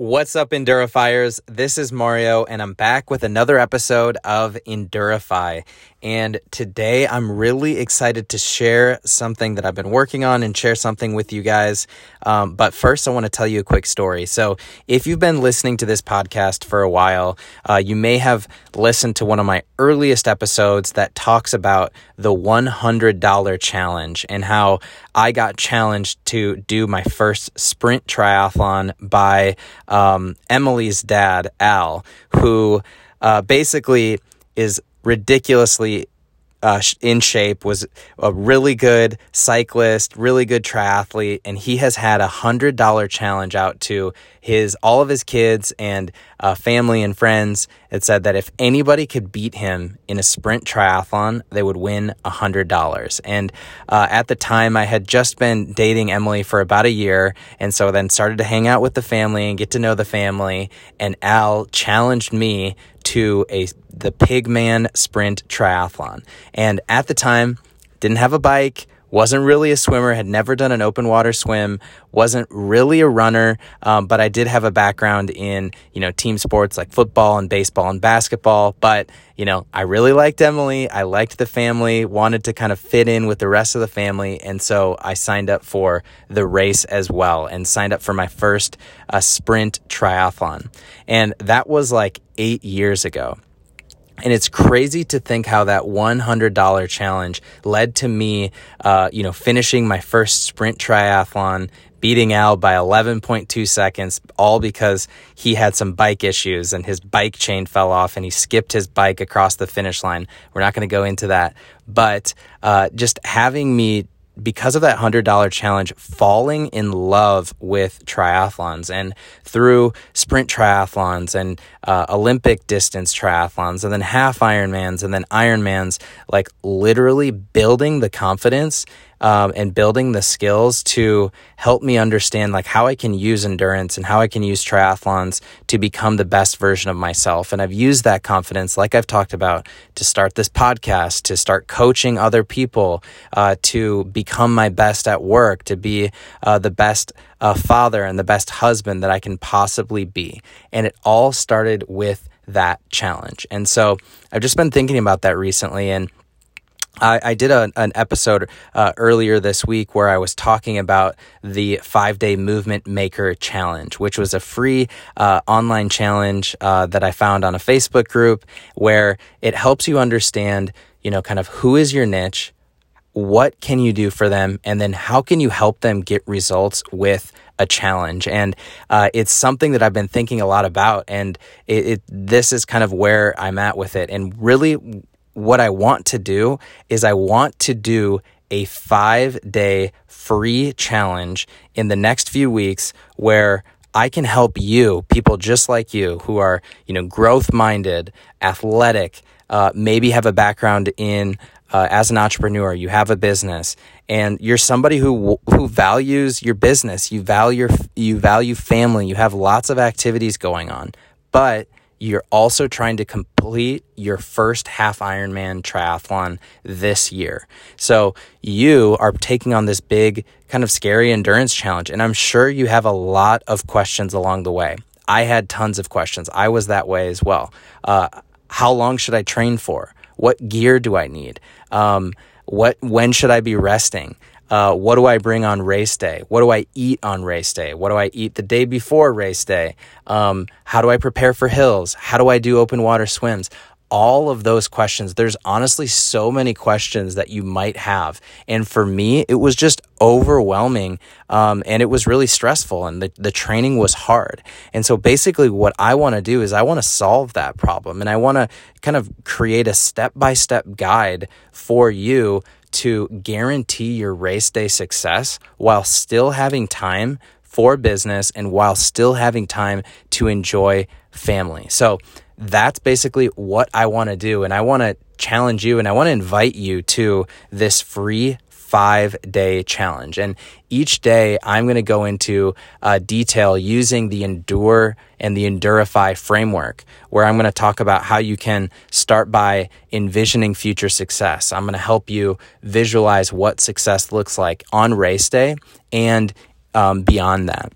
What's up, Endurifiers? This is Mario, and I'm back with another episode of Endurify. And today I'm really excited to share something that I've been working on and share something with you guys. Um, but first, I want to tell you a quick story. So, if you've been listening to this podcast for a while, uh, you may have listened to one of my earliest episodes that talks about the $100 challenge and how I got challenged to do my first sprint triathlon by um, Emily's dad, Al, who uh, basically is ridiculously uh, in shape, was a really good cyclist, really good triathlete, and he has had a hundred dollar challenge out to his all of his kids and uh, family and friends. It said that if anybody could beat him in a sprint triathlon, they would win a hundred dollars. And uh, at the time, I had just been dating Emily for about a year, and so then started to hang out with the family and get to know the family. And Al challenged me to a the Pigman Sprint Triathlon. And at the time, didn't have a bike, wasn't really a swimmer, had never done an open water swim, wasn't really a runner, um, but I did have a background in, you know, team sports like football and baseball and basketball. But, you know, I really liked Emily. I liked the family, wanted to kind of fit in with the rest of the family. And so I signed up for the race as well and signed up for my first uh, sprint triathlon. And that was like eight years ago. And it's crazy to think how that $100 challenge led to me, uh, you know, finishing my first sprint triathlon, beating Al by 11.2 seconds, all because he had some bike issues and his bike chain fell off and he skipped his bike across the finish line. We're not going to go into that. But uh, just having me because of that $100 challenge, falling in love with triathlons and through sprint triathlons and uh, Olympic distance triathlons and then half Ironmans and then Ironmans, like literally building the confidence um, and building the skills to help me understand like how I can use endurance and how I can use triathlons to become the best version of myself. And I've used that confidence, like I've talked about, to start this podcast, to start coaching other people, uh, to become my best at work, to be uh, the best uh, father and the best husband that I can possibly be. And it all started with that challenge. And so I've just been thinking about that recently and I, I did a, an episode uh, earlier this week where I was talking about the five day movement maker challenge, which was a free uh, online challenge uh, that I found on a Facebook group where it helps you understand, you know, kind of who is your niche, what can you do for them, and then how can you help them get results with a challenge. And uh, it's something that I've been thinking a lot about, and it, it, this is kind of where I'm at with it. And really, what I want to do is I want to do a five day free challenge in the next few weeks where I can help you, people just like you who are, you know, growth minded, athletic, uh, maybe have a background in uh, as an entrepreneur, you have a business, and you're somebody who who values your business. You value you value family. You have lots of activities going on, but you're also trying to complete your first half Ironman triathlon this year. So you are taking on this big, kind of scary endurance challenge. And I'm sure you have a lot of questions along the way. I had tons of questions. I was that way as well. Uh, how long should I train for? What gear do I need? Um, what when should I be resting? Uh, what do I bring on race day? What do I eat on race day? What do I eat the day before race day? Um, how do I prepare for hills? How do I do open water swims? All of those questions. There's honestly so many questions that you might have. And for me, it was just overwhelming um, and it was really stressful and the, the training was hard. And so basically, what I want to do is I want to solve that problem and I want to kind of create a step by step guide for you to guarantee your race day success while still having time for business and while still having time to enjoy family. So that's basically what I want to do. And I want to challenge you and I want to invite you to this free five day challenge. And each day I'm going to go into uh, detail using the Endure and the Endurify framework, where I'm going to talk about how you can start by envisioning future success. I'm going to help you visualize what success looks like on race day and um, beyond that.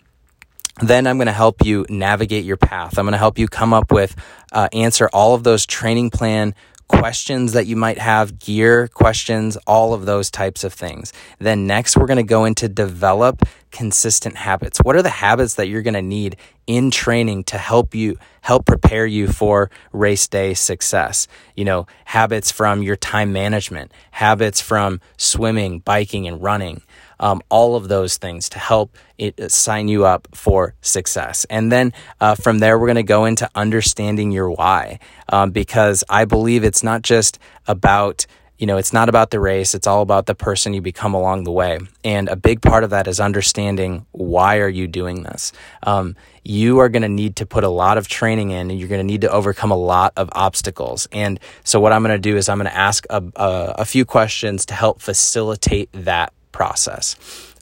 then I'm going to help you navigate your path. I'm going to help you come up with, uh, answer all of those training plan questions that you might have, gear questions, all of those types of things. Then next, we're going to go into develop consistent habits. What are the habits that you're going to need in training to help you help prepare you for race day success? You know, habits from your time management, habits from swimming, biking and running um, all of those things to help it uh, sign you up for success. And then uh, from there, we're going to go into understanding your why, um, because I believe it's not just about you know, it's not about the race. It's all about the person you become along the way. And a big part of that is understanding why are you doing this? Um, you are going to need to put a lot of training in and you're going to need to overcome a lot of obstacles. And so what I'm going to do is I'm going to ask a, a, a few questions to help facilitate that process.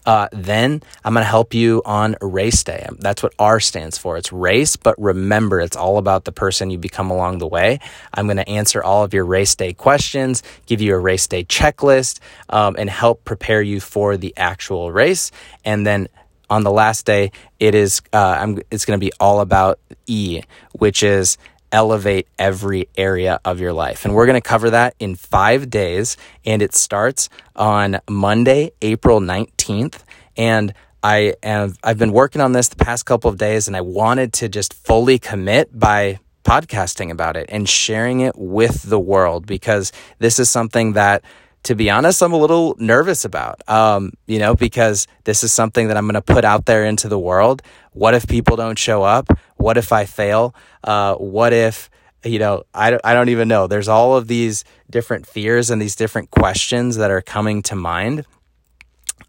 Uh, then I'm going to help you on race day. That's what R stands for. It's race, but remember, it's all about the person you become along the way. I'm going to answer all of your race day questions, give you a race day checklist, um, and help prepare you for the actual race. And then on the last day, it is uh, it's going to be all about E, which is elevate every area of your life. And we're going to cover that in five days. And it starts on Monday, April 19th. And I have, I've been working on this the past couple of days and I wanted to just fully commit by podcasting about it and sharing it with the world because this is something that to be honest, I'm a little nervous about, um, you know, because this is something that I'm going to put out there into the world. What if people don't show up? What if I fail? Uh, what if, you know, I, I don't even know. There's all of these different fears and these different questions that are coming to mind.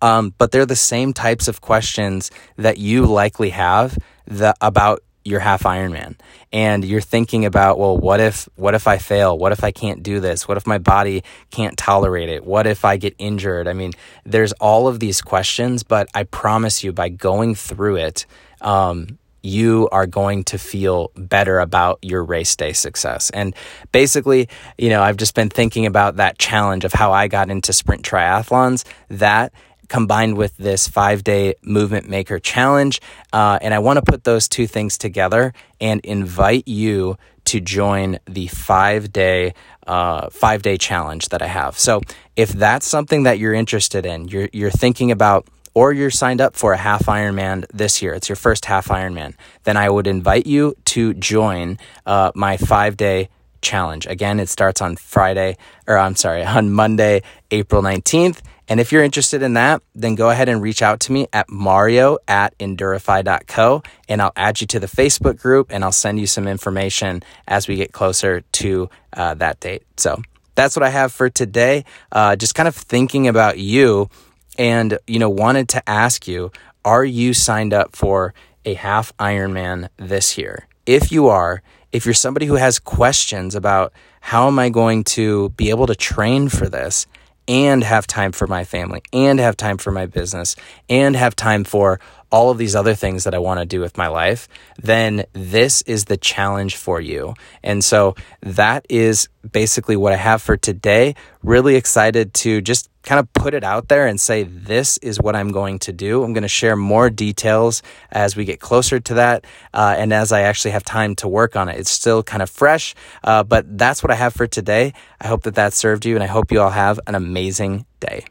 Um, but they're the same types of questions that you likely have the, about your half Ironman and you're thinking about, well, what if, what if I fail? What if I can't do this? What if my body can't tolerate it? What if I get injured? I mean, there's all of these questions, but I promise you by going through it, um, you are going to feel better about your race day success. And basically, you know, I've just been thinking about that challenge of how I got into sprint triathlons. That combined with this five day movement maker challenge. Uh, and I want to put those two things together and invite you to join the five day uh, five day challenge that I have. So if that's something that you're interested in, you're you're thinking about or you're signed up for a half Ironman this year, it's your first half Ironman, then I would invite you to join uh, my five day challenge. Again, it starts on Friday, or I'm sorry, on Monday, April 19th. And if you're interested in that, then go ahead and reach out to me at mario at endurify.co and I'll add you to the Facebook group and I'll send you some information as we get closer to uh, that date. So that's what I have for today. Uh, just kind of thinking about you and, you know, wanted to ask you, are you signed up for a half Ironman this year? If you are, if you're somebody who has questions about how am I going to be able to train for this, and have time for my family and have time for my business and have time for all of these other things that I want to do with my life, then this is the challenge for you. And so that is basically what I have for today. Really excited to just kind of put it out there and say, this is what I'm going to do. I'm going to share more details as we get closer to that. Uh, and as I actually have time to work on it, it's still kind of fresh. Uh, but that's what I have for today. I hope that that served you and I hope you all have an amazing day.